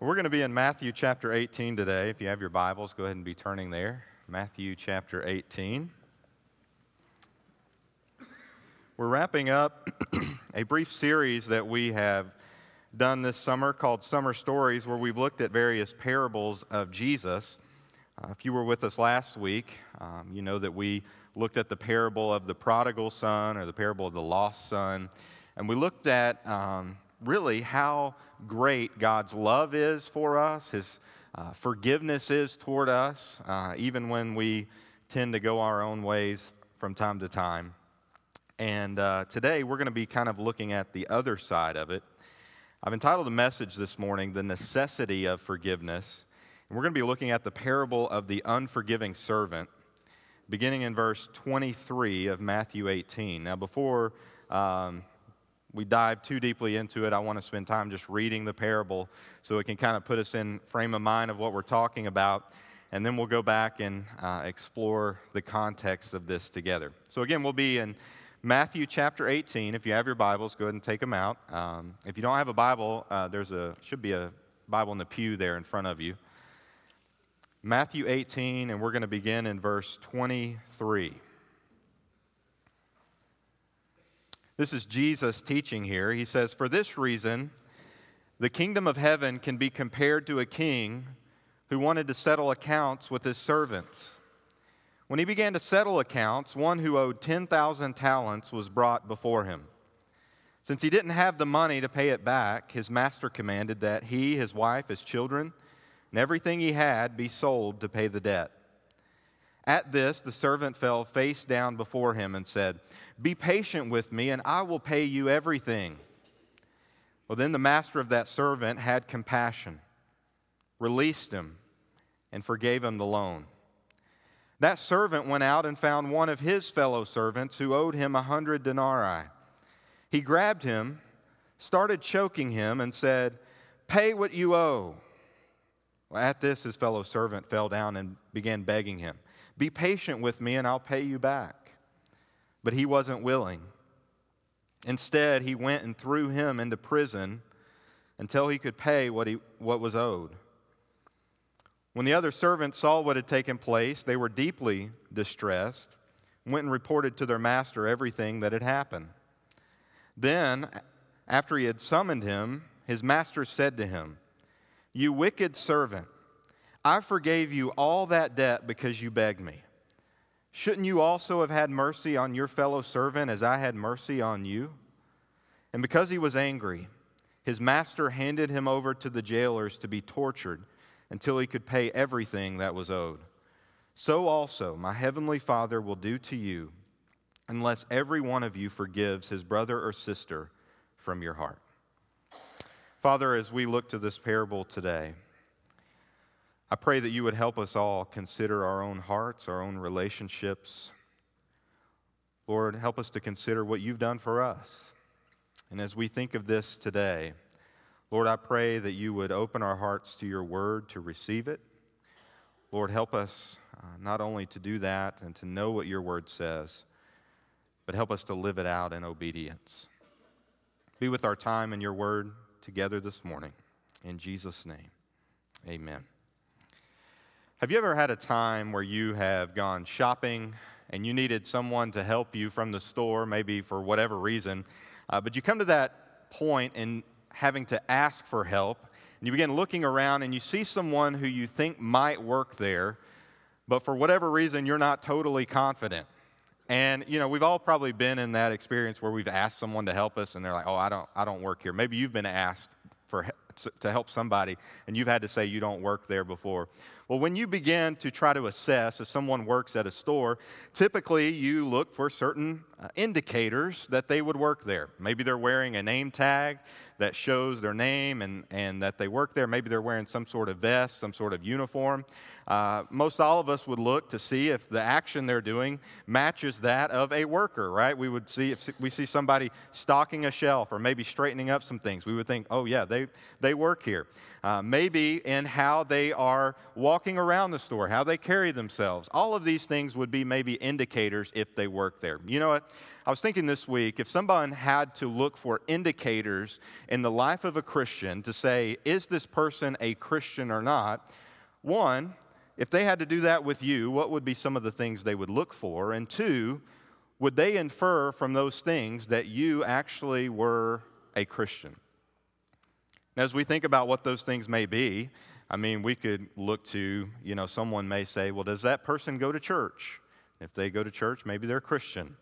We're going to be in Matthew chapter 18 today. If you have your Bibles, go ahead and be turning there. Matthew chapter 18. We're wrapping up a brief series that we have done this summer called Summer Stories, where we've looked at various parables of Jesus. Uh, if you were with us last week, um, you know that we looked at the parable of the prodigal son or the parable of the lost son. And we looked at um, really how great God's love is for us, His uh, forgiveness is toward us, uh, even when we tend to go our own ways from time to time. And uh, today we're going to be kind of looking at the other side of it. I've entitled the message this morning, The Necessity of Forgiveness. And we're going to be looking at the parable of the unforgiving servant, beginning in verse 23 of Matthew 18. Now, before um, we dive too deeply into it, I want to spend time just reading the parable so it can kind of put us in frame of mind of what we're talking about. And then we'll go back and uh, explore the context of this together. So, again, we'll be in Matthew chapter 18. If you have your Bibles, go ahead and take them out. Um, if you don't have a Bible, uh, there's a should be a Bible in the pew there in front of you. Matthew 18, and we're going to begin in verse 23. This is Jesus teaching here. He says, For this reason, the kingdom of heaven can be compared to a king who wanted to settle accounts with his servants. When he began to settle accounts, one who owed 10,000 talents was brought before him. Since he didn't have the money to pay it back, his master commanded that he, his wife, his children, and everything he had be sold to pay the debt. At this, the servant fell face down before him and said, Be patient with me, and I will pay you everything. Well, then the master of that servant had compassion, released him, and forgave him the loan. That servant went out and found one of his fellow servants who owed him a hundred denarii. He grabbed him, started choking him, and said, Pay what you owe. Well, at this, his fellow servant fell down and began begging him, Be patient with me, and I'll pay you back. But he wasn't willing. Instead, he went and threw him into prison until he could pay what, he, what was owed. When the other servants saw what had taken place, they were deeply distressed, went and reported to their master everything that had happened. Then, after he had summoned him, his master said to him, You wicked servant, I forgave you all that debt because you begged me. Shouldn't you also have had mercy on your fellow servant as I had mercy on you? And because he was angry, his master handed him over to the jailers to be tortured until he could pay everything that was owed. So also my heavenly Father will do to you unless every one of you forgives his brother or sister from your heart. Father, as we look to this parable today, I pray that you would help us all consider our own hearts, our own relationships. Lord, help us to consider what you've done for us. And as we think of this today, Lord, I pray that you would open our hearts to your word to receive it. Lord, help us uh, not only to do that and to know what your word says, but help us to live it out in obedience. Be with our time and your word together this morning. In Jesus' name, amen. Have you ever had a time where you have gone shopping and you needed someone to help you from the store, maybe for whatever reason, uh, but you come to that point in having to ask for help, and you begin looking around and you see someone who you think might work there, but for whatever reason, you're not totally confident. And you know, we've all probably been in that experience where we've asked someone to help us, and they're like, "Oh, I don't, I don't work here." Maybe you've been asked for to help somebody, and you've had to say you don't work there before. Well, when you begin to try to assess if someone works at a store, typically you look for certain uh, indicators that they would work there. Maybe they're wearing a name tag that shows their name and, and that they work there. Maybe they're wearing some sort of vest, some sort of uniform. Uh, most all of us would look to see if the action they're doing matches that of a worker, right? We would see if we see somebody stocking a shelf or maybe straightening up some things, we would think, oh, yeah, they, they work here. Uh, maybe in how they are walking around the store, how they carry themselves. All of these things would be maybe indicators if they work there. You know what? I was thinking this week if someone had to look for indicators in the life of a Christian to say, is this person a Christian or not? One, if they had to do that with you, what would be some of the things they would look for? And two, would they infer from those things that you actually were a Christian? As we think about what those things may be, I mean, we could look to, you know, someone may say, well, does that person go to church? If they go to church, maybe they're a Christian.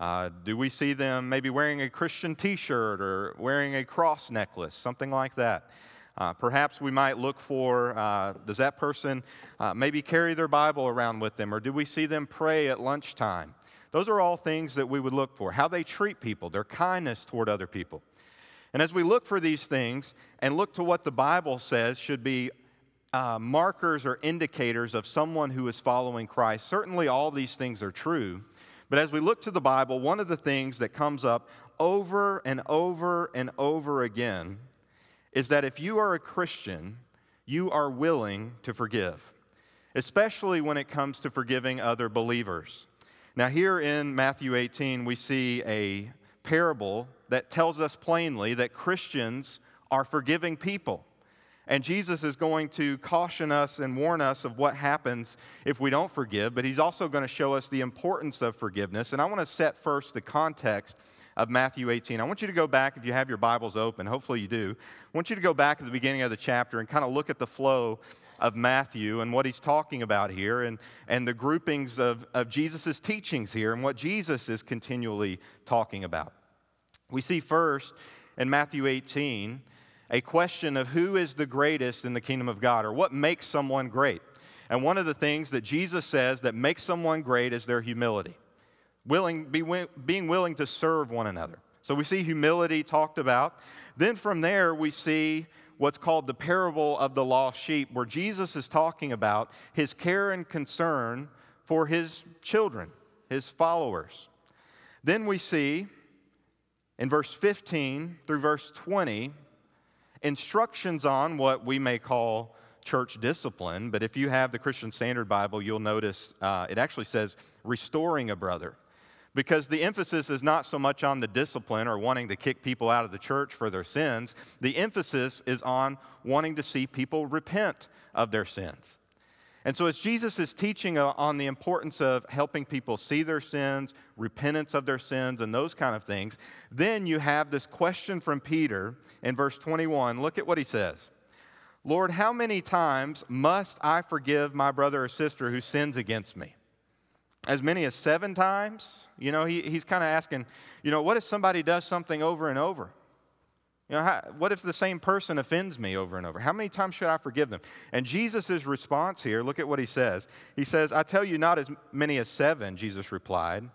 Uh, do we see them maybe wearing a Christian t shirt or wearing a cross necklace, something like that? Uh, perhaps we might look for uh, does that person uh, maybe carry their Bible around with them, or do we see them pray at lunchtime? Those are all things that we would look for. How they treat people, their kindness toward other people. And as we look for these things and look to what the Bible says should be uh, markers or indicators of someone who is following Christ, certainly all these things are true. But as we look to the Bible, one of the things that comes up over and over and over again is that if you are a Christian, you are willing to forgive, especially when it comes to forgiving other believers. Now, here in Matthew 18, we see a parable that tells us plainly that Christians are forgiving people. And Jesus is going to caution us and warn us of what happens if we don't forgive, but he's also going to show us the importance of forgiveness. And I want to set first the context of Matthew 18. I want you to go back, if you have your Bibles open, hopefully you do. I want you to go back at the beginning of the chapter and kind of look at the flow of Matthew and what he's talking about here and, and the groupings of, of Jesus' teachings here and what Jesus is continually talking about. We see first in Matthew 18 a question of who is the greatest in the kingdom of God or what makes someone great. And one of the things that Jesus says that makes someone great is their humility, willing, be, being willing to serve one another. So we see humility talked about. Then from there, we see what's called the parable of the lost sheep, where Jesus is talking about his care and concern for his children, his followers. Then we see in verse 15 through verse 20 instructions on what we may call church discipline, but if you have the Christian Standard Bible, you'll notice uh, it actually says restoring a brother because the emphasis is not so much on the discipline or wanting to kick people out of the church for their sins. The emphasis is on wanting to see people repent of their sins. And so, as Jesus is teaching uh, on the importance of helping people see their sins, repentance of their sins, and those kind of things, then you have this question from Peter in verse 21. Look at what he says Lord, how many times must I forgive my brother or sister who sins against me? As many as seven times. You know, he, he's kind of asking, you know, what if somebody does something over and over? You know, how, what if the same person offends me over and over? How many times should I forgive them? And Jesus' response here, look at what he says. He says, I tell you, not as many as seven, Jesus replied,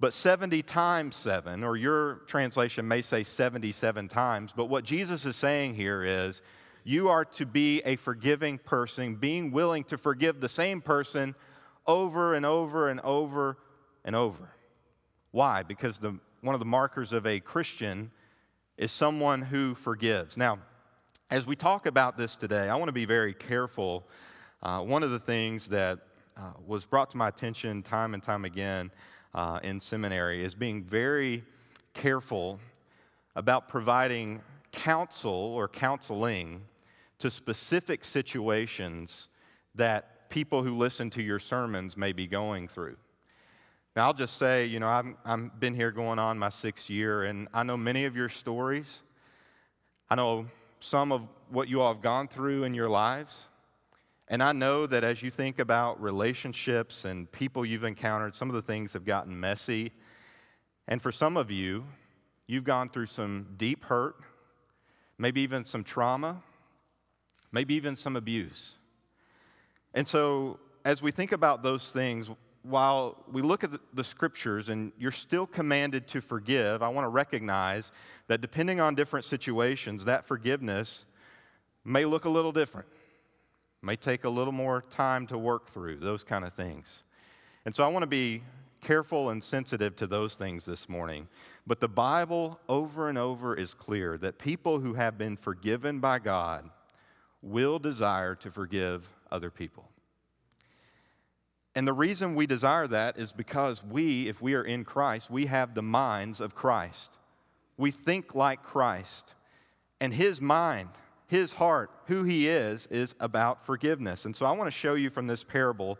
but 70 times seven, or your translation may say 77 times. But what Jesus is saying here is, you are to be a forgiving person, being willing to forgive the same person over and over and over and over. Why? Because the, one of the markers of a Christian is someone who forgives. Now, as we talk about this today, I want to be very careful. Uh, one of the things that uh, was brought to my attention time and time again uh, in seminary is being very careful about providing counsel or counseling to specific situations that people who listen to your sermons may be going through. Now, I'll just say, you know, I've, I've been here going on my sixth year, and I know many of your stories. I know some of what you all have gone through in your lives. And I know that as you think about relationships and people you've encountered, some of the things have gotten messy. And for some of you, you've gone through some deep hurt, maybe even some trauma, maybe even some abuse. And so, as we think about those things, while we look at the scriptures and you're still commanded to forgive, I want to recognize that depending on different situations, that forgiveness may look a little different, may take a little more time to work through, those kind of things. And so I want to be careful and sensitive to those things this morning. But the Bible over and over is clear that people who have been forgiven by God will desire to forgive other people. And the reason we desire that is because we, if we are in Christ, we have the minds of Christ. We think like Christ. And his mind, his heart, who he is, is about forgiveness. And so I want to show you from this parable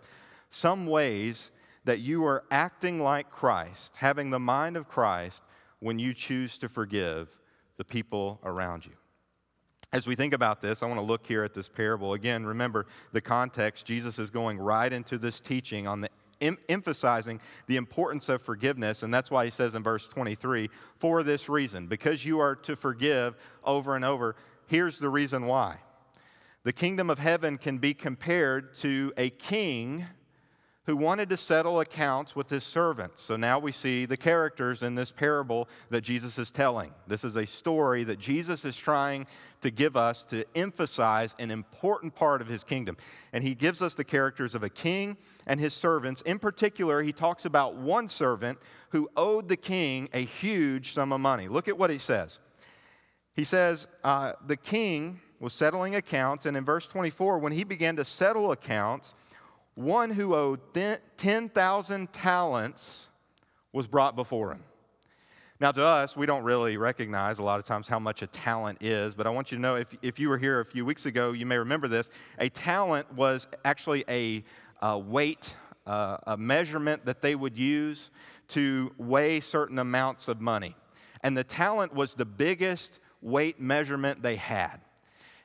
some ways that you are acting like Christ, having the mind of Christ when you choose to forgive the people around you. As we think about this, I want to look here at this parable. Again, remember the context. Jesus is going right into this teaching on the em- emphasizing the importance of forgiveness, and that's why he says in verse 23, for this reason, because you are to forgive over and over. Here's the reason why. The kingdom of heaven can be compared to a king who wanted to settle accounts with his servants. So now we see the characters in this parable that Jesus is telling. This is a story that Jesus is trying to give us to emphasize an important part of his kingdom. And he gives us the characters of a king and his servants. In particular, he talks about one servant who owed the king a huge sum of money. Look at what he says. He says, uh, The king was settling accounts, and in verse 24, when he began to settle accounts, one who owed 10,000 talents was brought before him. Now, to us, we don't really recognize a lot of times how much a talent is, but I want you to know if, if you were here a few weeks ago, you may remember this. A talent was actually a, a weight, uh, a measurement that they would use to weigh certain amounts of money. And the talent was the biggest weight measurement they had.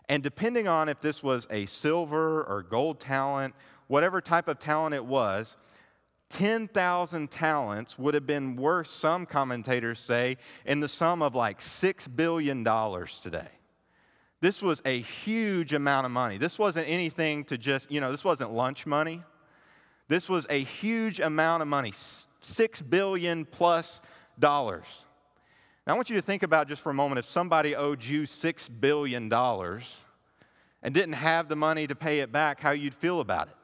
And depending on if this was a silver or gold talent whatever type of talent it was, 10,000 talents would have been worth, some commentators say, in the sum of like $6 billion today. This was a huge amount of money. This wasn't anything to just, you know, this wasn't lunch money. This was a huge amount of money, 6 billion plus dollars. Now, I want you to think about just for a moment if somebody owed you $6 billion and didn't have the money to pay it back, how you'd feel about it.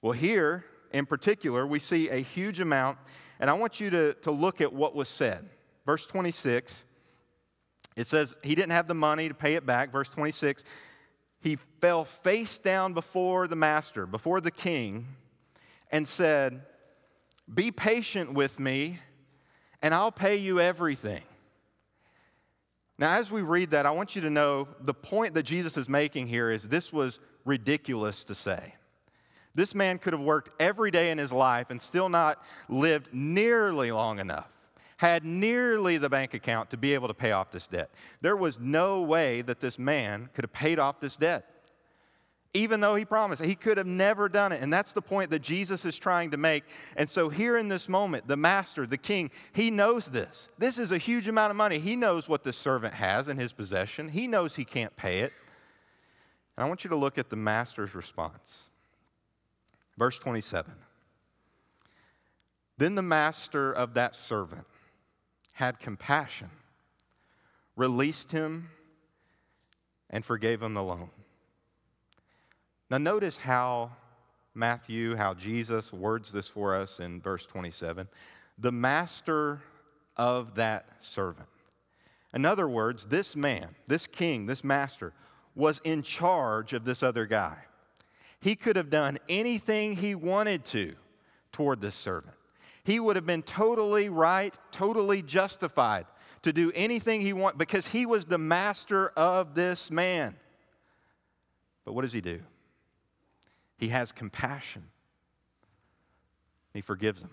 Well, here in particular, we see a huge amount, and I want you to, to look at what was said. Verse 26, it says he didn't have the money to pay it back. Verse 26, he fell face down before the master, before the king, and said, Be patient with me, and I'll pay you everything. Now, as we read that, I want you to know the point that Jesus is making here is this was ridiculous to say. This man could have worked every day in his life and still not lived nearly long enough, had nearly the bank account to be able to pay off this debt. There was no way that this man could have paid off this debt. Even though he promised, he could have never done it. And that's the point that Jesus is trying to make. And so, here in this moment, the master, the king, he knows this. This is a huge amount of money. He knows what this servant has in his possession, he knows he can't pay it. And I want you to look at the master's response. Verse 27. Then the master of that servant had compassion, released him, and forgave him the loan. Now, notice how Matthew, how Jesus words this for us in verse 27 the master of that servant. In other words, this man, this king, this master, was in charge of this other guy. He could have done anything he wanted to toward this servant. He would have been totally right, totally justified to do anything he wanted because he was the master of this man. But what does he do? He has compassion. He forgives him.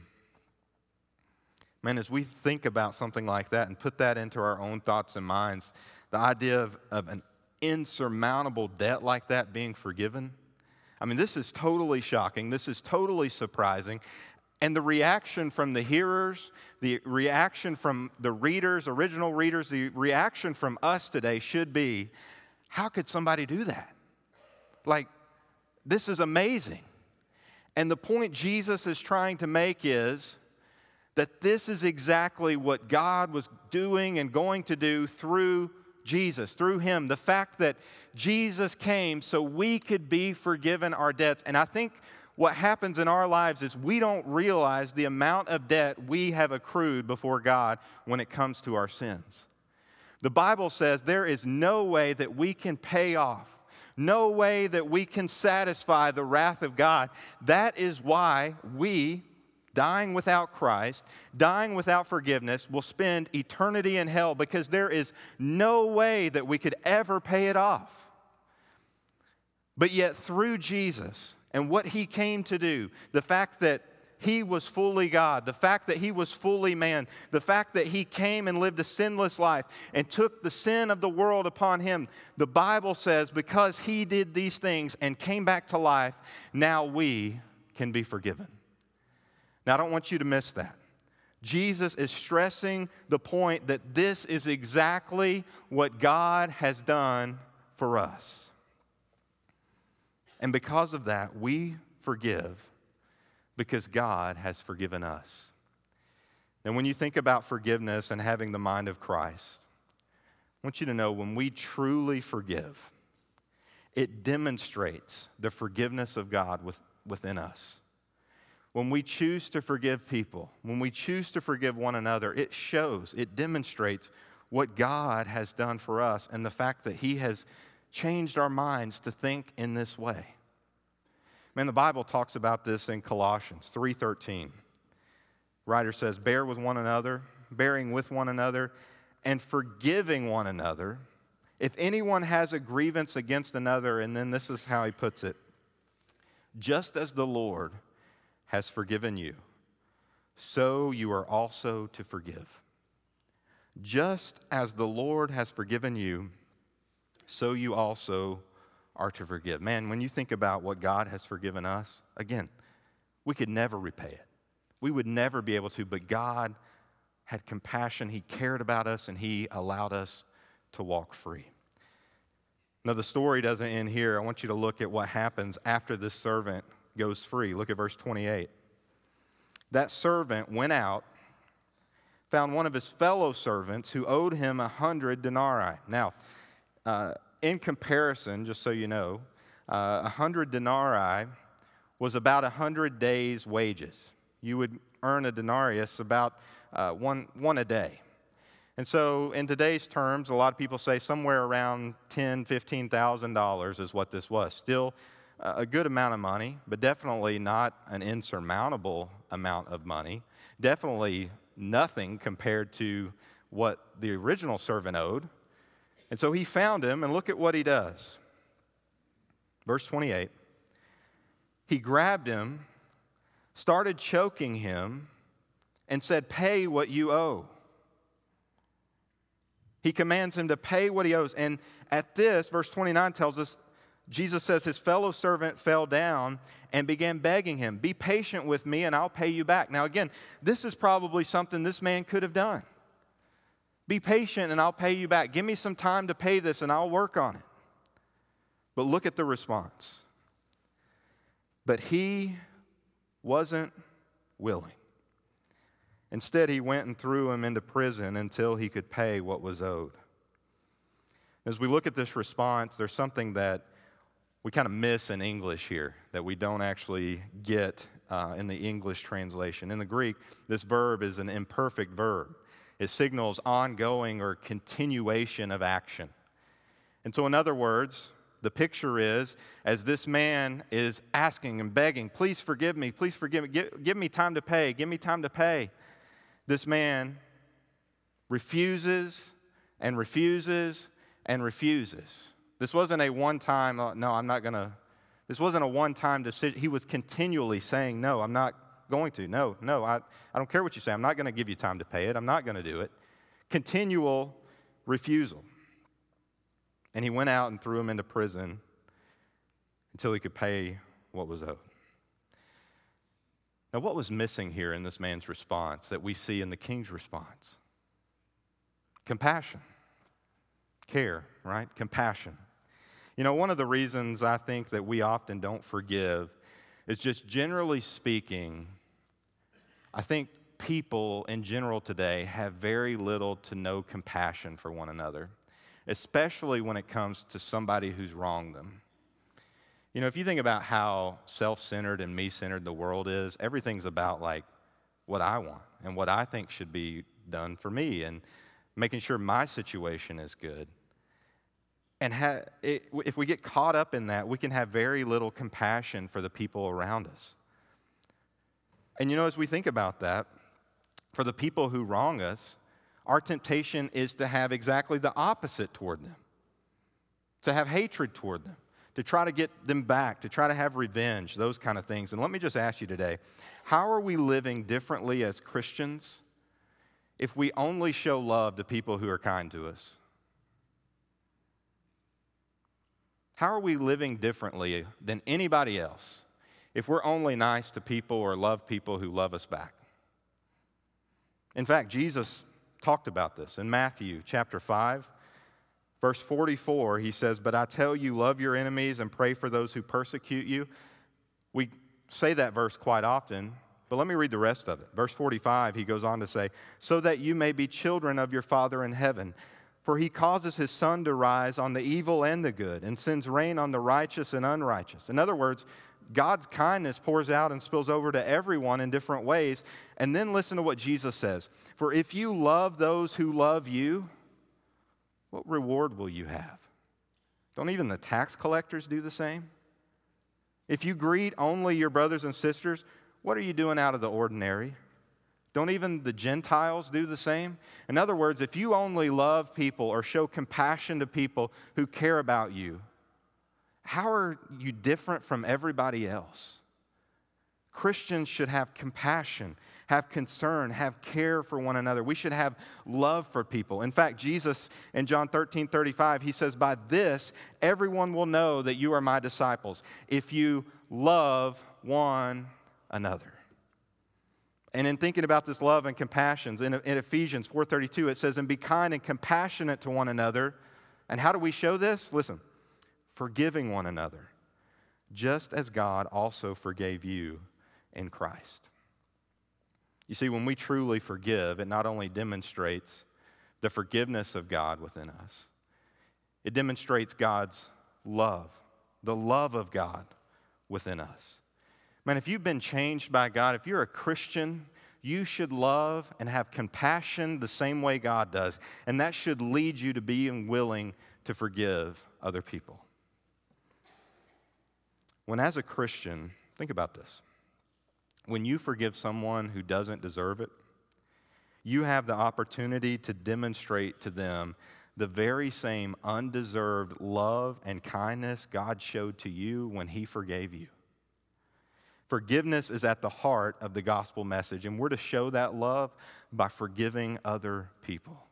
Man, as we think about something like that and put that into our own thoughts and minds, the idea of, of an insurmountable debt like that being forgiven, I mean, this is totally shocking. This is totally surprising. And the reaction from the hearers, the reaction from the readers, original readers, the reaction from us today should be how could somebody do that? Like, this is amazing. And the point Jesus is trying to make is that this is exactly what God was doing and going to do through Jesus, through him, the fact that Jesus came so we could be forgiven our debts. And I think what happens in our lives is we don't realize the amount of debt we have accrued before God when it comes to our sins. The Bible says there is no way that we can pay off no way that we can satisfy the wrath of God. That is why we, dying without Christ, dying without forgiveness, will spend eternity in hell because there is no way that we could ever pay it off. But yet, through Jesus and what he came to do, the fact that he was fully God, the fact that he was fully man, the fact that he came and lived a sinless life and took the sin of the world upon him, the Bible says because he did these things and came back to life, now we can be forgiven. Now, I don't want you to miss that. Jesus is stressing the point that this is exactly what God has done for us. And because of that, we forgive because God has forgiven us. And when you think about forgiveness and having the mind of Christ, I want you to know when we truly forgive, it demonstrates the forgiveness of God with, within us. When we choose to forgive people, when we choose to forgive one another, it shows, it demonstrates what God has done for us and the fact that He has changed our minds to think in this way. Man, the Bible talks about this in Colossians 3:13. Writer says, "Bear with one another, bearing with one another, and forgiving one another. If anyone has a grievance against another, and then this is how he puts it, just as the Lord has forgiven you, so you are also to forgive. Just as the Lord has forgiven you, so you also are to forgive. Man, when you think about what God has forgiven us, again, we could never repay it. We would never be able to, but God had compassion. He cared about us and He allowed us to walk free. Now, the story doesn't end here. I want you to look at what happens after this servant goes free. Look at verse 28. That servant went out, found one of his fellow servants who owed him a hundred denarii. Now, uh, in comparison, just so you know, uh, 100 denarii was about a 100 days' wages. You would earn a denarius about uh, one, one a day. And so, in today's terms, a lot of people say somewhere around ten, fifteen thousand dollars is what this was. Still a good amount of money, but definitely not an insurmountable amount of money. Definitely nothing compared to what the original servant owed. And so he found him, and look at what he does. Verse 28 He grabbed him, started choking him, and said, Pay what you owe. He commands him to pay what he owes. And at this, verse 29 tells us, Jesus says his fellow servant fell down and began begging him, Be patient with me and I'll pay you back. Now, again, this is probably something this man could have done. Be patient and I'll pay you back. Give me some time to pay this and I'll work on it. But look at the response. But he wasn't willing. Instead, he went and threw him into prison until he could pay what was owed. As we look at this response, there's something that we kind of miss in English here that we don't actually get uh, in the English translation. In the Greek, this verb is an imperfect verb. It signals ongoing or continuation of action. And so, in other words, the picture is as this man is asking and begging, please forgive me, please forgive me, give, give, me time to pay, give me time to pay. This man refuses and refuses and refuses. This wasn't a one time, oh, uh, no, I'm not going to, this wasn't a one time decision. He was continually saying, no, I'm not going to. No, no, I, I don't care what you say. I'm not going to give you time to pay it. I'm not going to do it. Continual refusal. And he went out and threw him into prison until he could pay what was owed. Now, what was missing here in this man's response that we see in the king's response? Compassion, care, right? Compassion. You know, one of the reasons I think that we often don't forgive is just generally speaking, I think people in general today have very little to no compassion for one another, especially when it comes to somebody who's wronged them. You know, if you think about how self centered and me centered the world is, everything's about like what I want and what I think should be done for me and making sure my situation is good. And ha- it, if we get caught up in that, we can have very little compassion for the people around us. And you know, as we think about that, for the people who wrong us, our temptation is to have exactly the opposite toward them, to have hatred toward them, to try to get them back, to try to have revenge, those kind of things. And let me just ask you today how are we living differently as Christians if we only show love to people who are kind to us? How are we living differently than anybody else if we're only nice to people or love people who love us back? In fact, Jesus talked about this in Matthew chapter 5. Verse 44, he says, But I tell you, love your enemies and pray for those who persecute you. We say that verse quite often, but let me read the rest of it. Verse 45, he goes on to say, So that you may be children of your Father in heaven. For he causes his sun to rise on the evil and the good, and sends rain on the righteous and unrighteous. In other words, God's kindness pours out and spills over to everyone in different ways. And then listen to what Jesus says For if you love those who love you, what reward will you have? Don't even the tax collectors do the same? If you greet only your brothers and sisters, what are you doing out of the ordinary? Don't even the Gentiles do the same? In other words, if you only love people or show compassion to people who care about you, how are you different from everybody else? Christians should have compassion, have concern, have care for one another. We should have love for people. In fact, Jesus in John 13 35, he says, By this everyone will know that you are my disciples, if you love one another. And in thinking about this love and compassion, in, in Ephesians 4:32, it says, "And be kind and compassionate to one another." And how do we show this? Listen, forgiving one another, just as God also forgave you in Christ. You see, when we truly forgive, it not only demonstrates the forgiveness of God within us, it demonstrates God's love, the love of God within us. Man, if you've been changed by God, if you're a Christian, you should love and have compassion the same way God does. And that should lead you to being willing to forgive other people. When, as a Christian, think about this when you forgive someone who doesn't deserve it, you have the opportunity to demonstrate to them the very same undeserved love and kindness God showed to you when He forgave you. Forgiveness is at the heart of the gospel message, and we're to show that love by forgiving other people.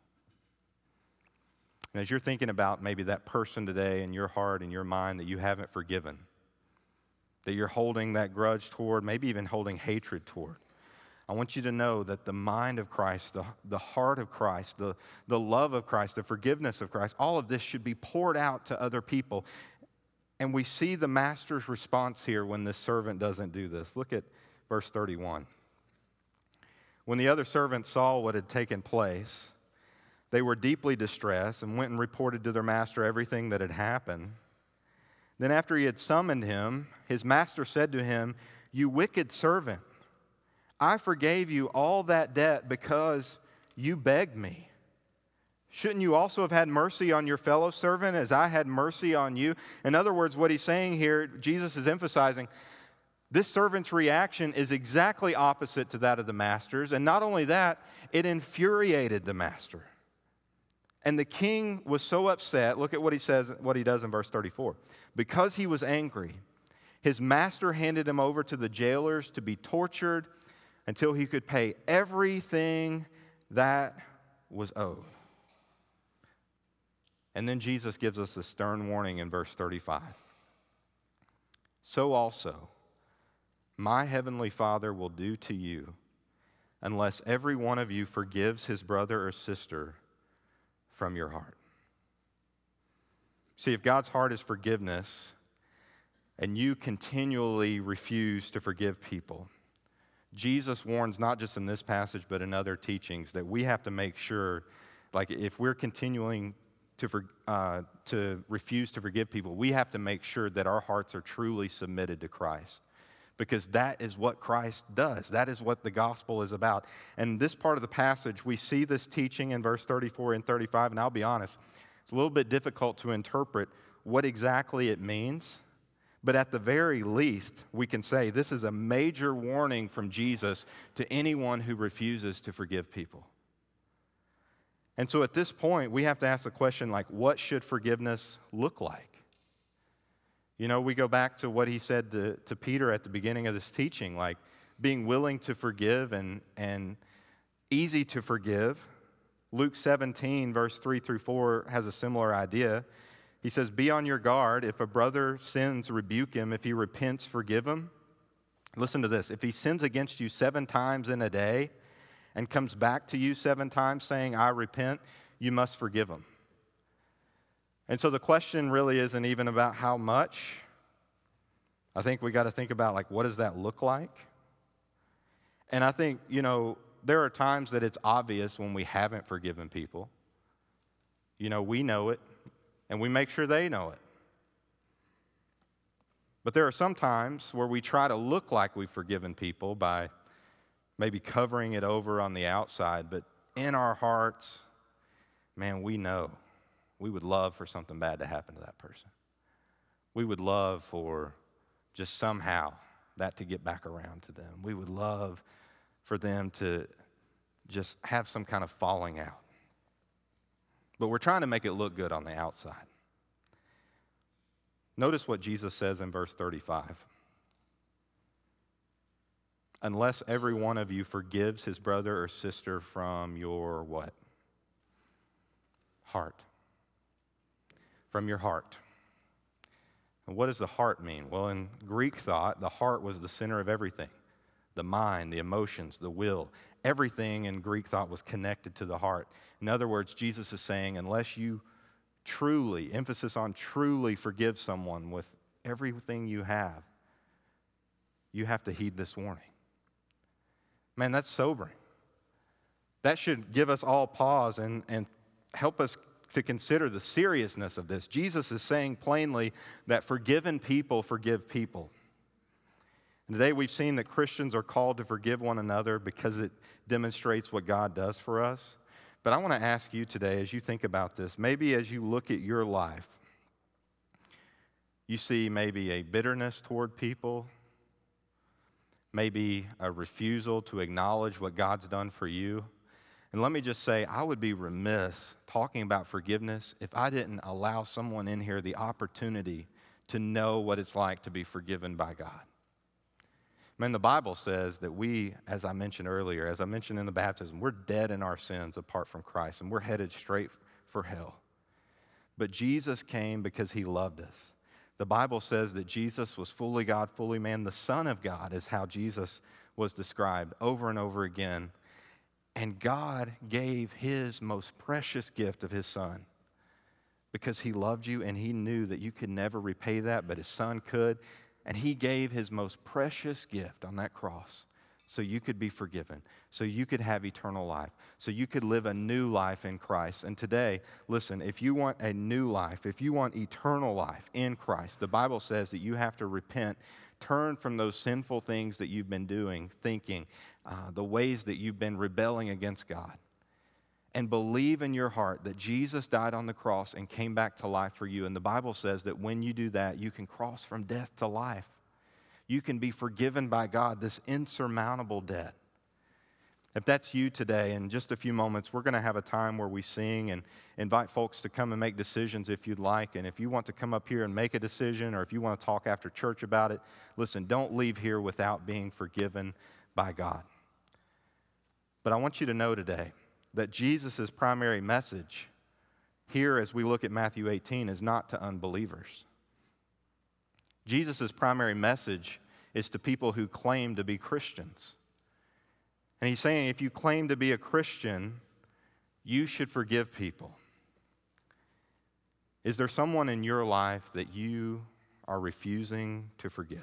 And as you're thinking about maybe that person today in your heart and your mind that you haven't forgiven, that you're holding that grudge toward, maybe even holding hatred toward. I want you to know that the mind of Christ, the, the heart of Christ, the, the love of Christ, the forgiveness of Christ, all of this should be poured out to other people. And we see the master's response here when this servant doesn't do this. Look at verse 31. When the other servants saw what had taken place, they were deeply distressed and went and reported to their master everything that had happened. Then, after he had summoned him, his master said to him, You wicked servant, I forgave you all that debt because you begged me. Shouldn't you also have had mercy on your fellow servant as I had mercy on you? In other words, what he's saying here, Jesus is emphasizing this servant's reaction is exactly opposite to that of the master's. And not only that, it infuriated the master. And the king was so upset. Look at what he says, what he does in verse 34. Because he was angry, his master handed him over to the jailers to be tortured until he could pay everything that was owed. And then Jesus gives us a stern warning in verse 35. So also, my heavenly Father will do to you unless every one of you forgives his brother or sister from your heart. See, if God's heart is forgiveness and you continually refuse to forgive people, Jesus warns not just in this passage but in other teachings that we have to make sure, like if we're continuing to, for, uh, to refuse to forgive people, we have to make sure that our hearts are truly submitted to Christ because that is what Christ does. That is what the gospel is about. And this part of the passage, we see this teaching in verse 34 and 35, and I'll be honest, It's a little bit difficult to interpret what exactly it means. But at the very least, we can say this is a major warning from Jesus to anyone who refuses to forgive people. And so at this point, we have to ask the question like, what should forgiveness look like? You know, we go back to what he said to, to Peter at the beginning of this teaching, like being willing to forgive and, and easy to forgive. Luke 17, verse 3 through 4, has a similar idea. He says, Be on your guard. If a brother sins, rebuke him. If he repents, forgive him. Listen to this. If he sins against you seven times in a day and comes back to you seven times saying, I repent, you must forgive him. And so the question really isn't even about how much. I think we got to think about, like, what does that look like? And I think, you know, there are times that it's obvious when we haven't forgiven people. You know, we know it and we make sure they know it. But there are some times where we try to look like we've forgiven people by maybe covering it over on the outside, but in our hearts, man, we know we would love for something bad to happen to that person. We would love for just somehow that to get back around to them. We would love for them to just have some kind of falling out. But we're trying to make it look good on the outside. Notice what Jesus says in verse 35. Unless every one of you forgives his brother or sister from your what? Heart. From your heart. And what does the heart mean? Well, in Greek thought, the heart was the center of everything the mind, the emotions, the will. Everything in Greek thought was connected to the heart. In other words, Jesus is saying, unless you truly, emphasis on truly forgive someone with everything you have, you have to heed this warning. Man, that's sobering. That should give us all pause and, and help us to consider the seriousness of this. Jesus is saying plainly that forgiven people forgive people. And today we've seen that Christians are called to forgive one another because it demonstrates what God does for us. But I want to ask you today, as you think about this, maybe as you look at your life, you see maybe a bitterness toward people, maybe a refusal to acknowledge what God's done for you. And let me just say, I would be remiss talking about forgiveness if I didn't allow someone in here the opportunity to know what it's like to be forgiven by God. Man, the Bible says that we, as I mentioned earlier, as I mentioned in the baptism, we're dead in our sins apart from Christ, and we're headed straight for hell. But Jesus came because he loved us. The Bible says that Jesus was fully God, fully man. The Son of God is how Jesus was described over and over again. And God gave his most precious gift of his Son because he loved you and he knew that you could never repay that, but his Son could. And he gave his most precious gift on that cross so you could be forgiven, so you could have eternal life, so you could live a new life in Christ. And today, listen, if you want a new life, if you want eternal life in Christ, the Bible says that you have to repent, turn from those sinful things that you've been doing, thinking, uh, the ways that you've been rebelling against God and believe in your heart that Jesus died on the cross and came back to life for you. And the Bible says that when you do that, you can cross from death to life. You can be forgiven by God, this insurmountable debt. If that's you today, in just a few moments, we're going to have a time where we sing and invite folks to come and make decisions if you'd like. And if you want to come up here and make a decision, or if you want to talk after church about it, listen, don't leave here without being forgiven by God. But I want you to know today that Jesus' primary message here, as we look at Matthew 18, is not to unbelievers. Jesus' primary message is to people who claim to be Christians. And he's saying if you claim to be a Christian, you should forgive people. Is there someone in your life that you are refusing to forgive?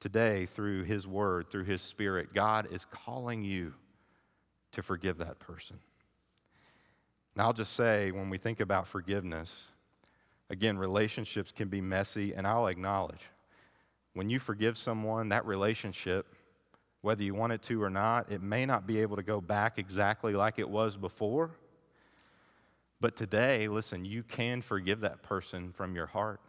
Today, through His Word, through His Spirit, God is calling you to forgive that person. Now, I'll just say when we think about forgiveness, again, relationships can be messy, and I'll acknowledge when you forgive someone, that relationship, whether you want it to or not, it may not be able to go back exactly like it was before. But today, listen, you can forgive that person from your heart.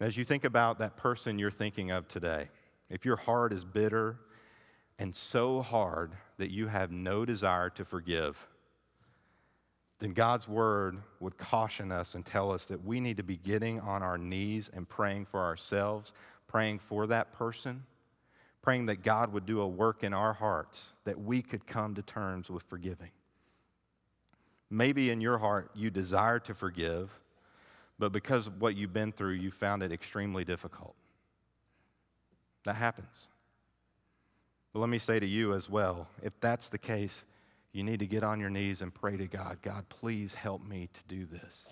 As you think about that person you're thinking of today, if your heart is bitter and so hard that you have no desire to forgive, then God's word would caution us and tell us that we need to be getting on our knees and praying for ourselves, praying for that person, praying that God would do a work in our hearts that we could come to terms with forgiving. Maybe in your heart you desire to forgive, but because of what you've been through, you found it extremely difficult. That happens. But let me say to you as well if that's the case, you need to get on your knees and pray to God God, please help me to do this.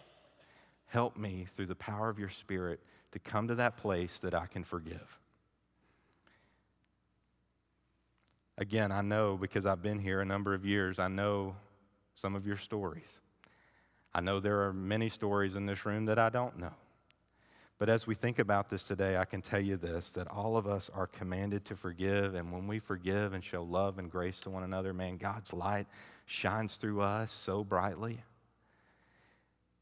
Help me through the power of your Spirit to come to that place that I can forgive. Again, I know because I've been here a number of years, I know some of your stories. I know there are many stories in this room that I don't know. But as we think about this today, I can tell you this that all of us are commanded to forgive. And when we forgive and show love and grace to one another, man, God's light shines through us so brightly.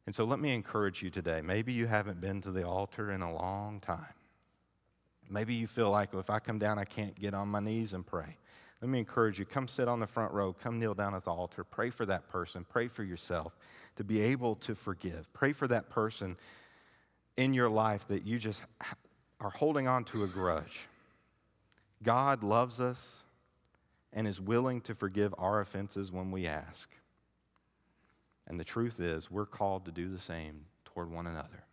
And so let me encourage you today. Maybe you haven't been to the altar in a long time. Maybe you feel like well, if I come down, I can't get on my knees and pray. Let me encourage you come sit on the front row, come kneel down at the altar, pray for that person, pray for yourself to be able to forgive. Pray for that person in your life that you just are holding on to a grudge. God loves us and is willing to forgive our offenses when we ask. And the truth is, we're called to do the same toward one another.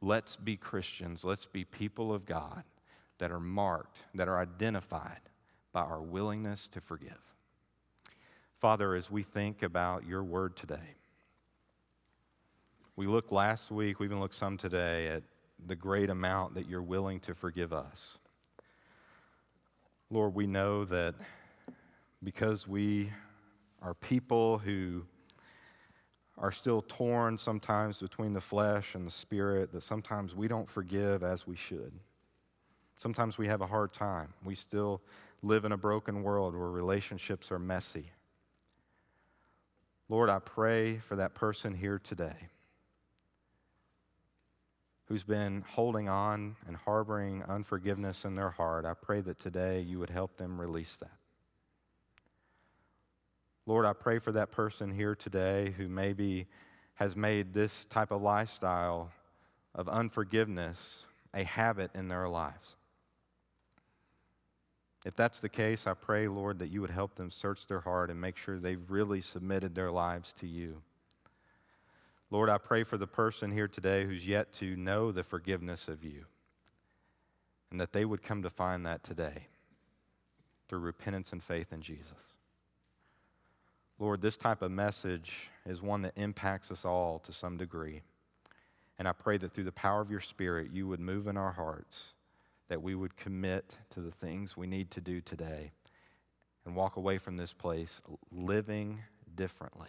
Let's be Christians. Let's be people of God that are marked, that are identified by our willingness to forgive. Father, as we think about your word today, we looked last week, we even looked some today at the great amount that you're willing to forgive us. Lord, we know that because we are people who are still torn sometimes between the flesh and the spirit, that sometimes we don't forgive as we should. Sometimes we have a hard time. We still live in a broken world where relationships are messy. Lord, I pray for that person here today who's been holding on and harboring unforgiveness in their heart. I pray that today you would help them release that. Lord, I pray for that person here today who maybe has made this type of lifestyle of unforgiveness a habit in their lives. If that's the case, I pray, Lord, that you would help them search their heart and make sure they've really submitted their lives to you. Lord, I pray for the person here today who's yet to know the forgiveness of you, and that they would come to find that today through repentance and faith in Jesus. Lord, this type of message is one that impacts us all to some degree. And I pray that through the power of your Spirit, you would move in our hearts that we would commit to the things we need to do today and walk away from this place living differently.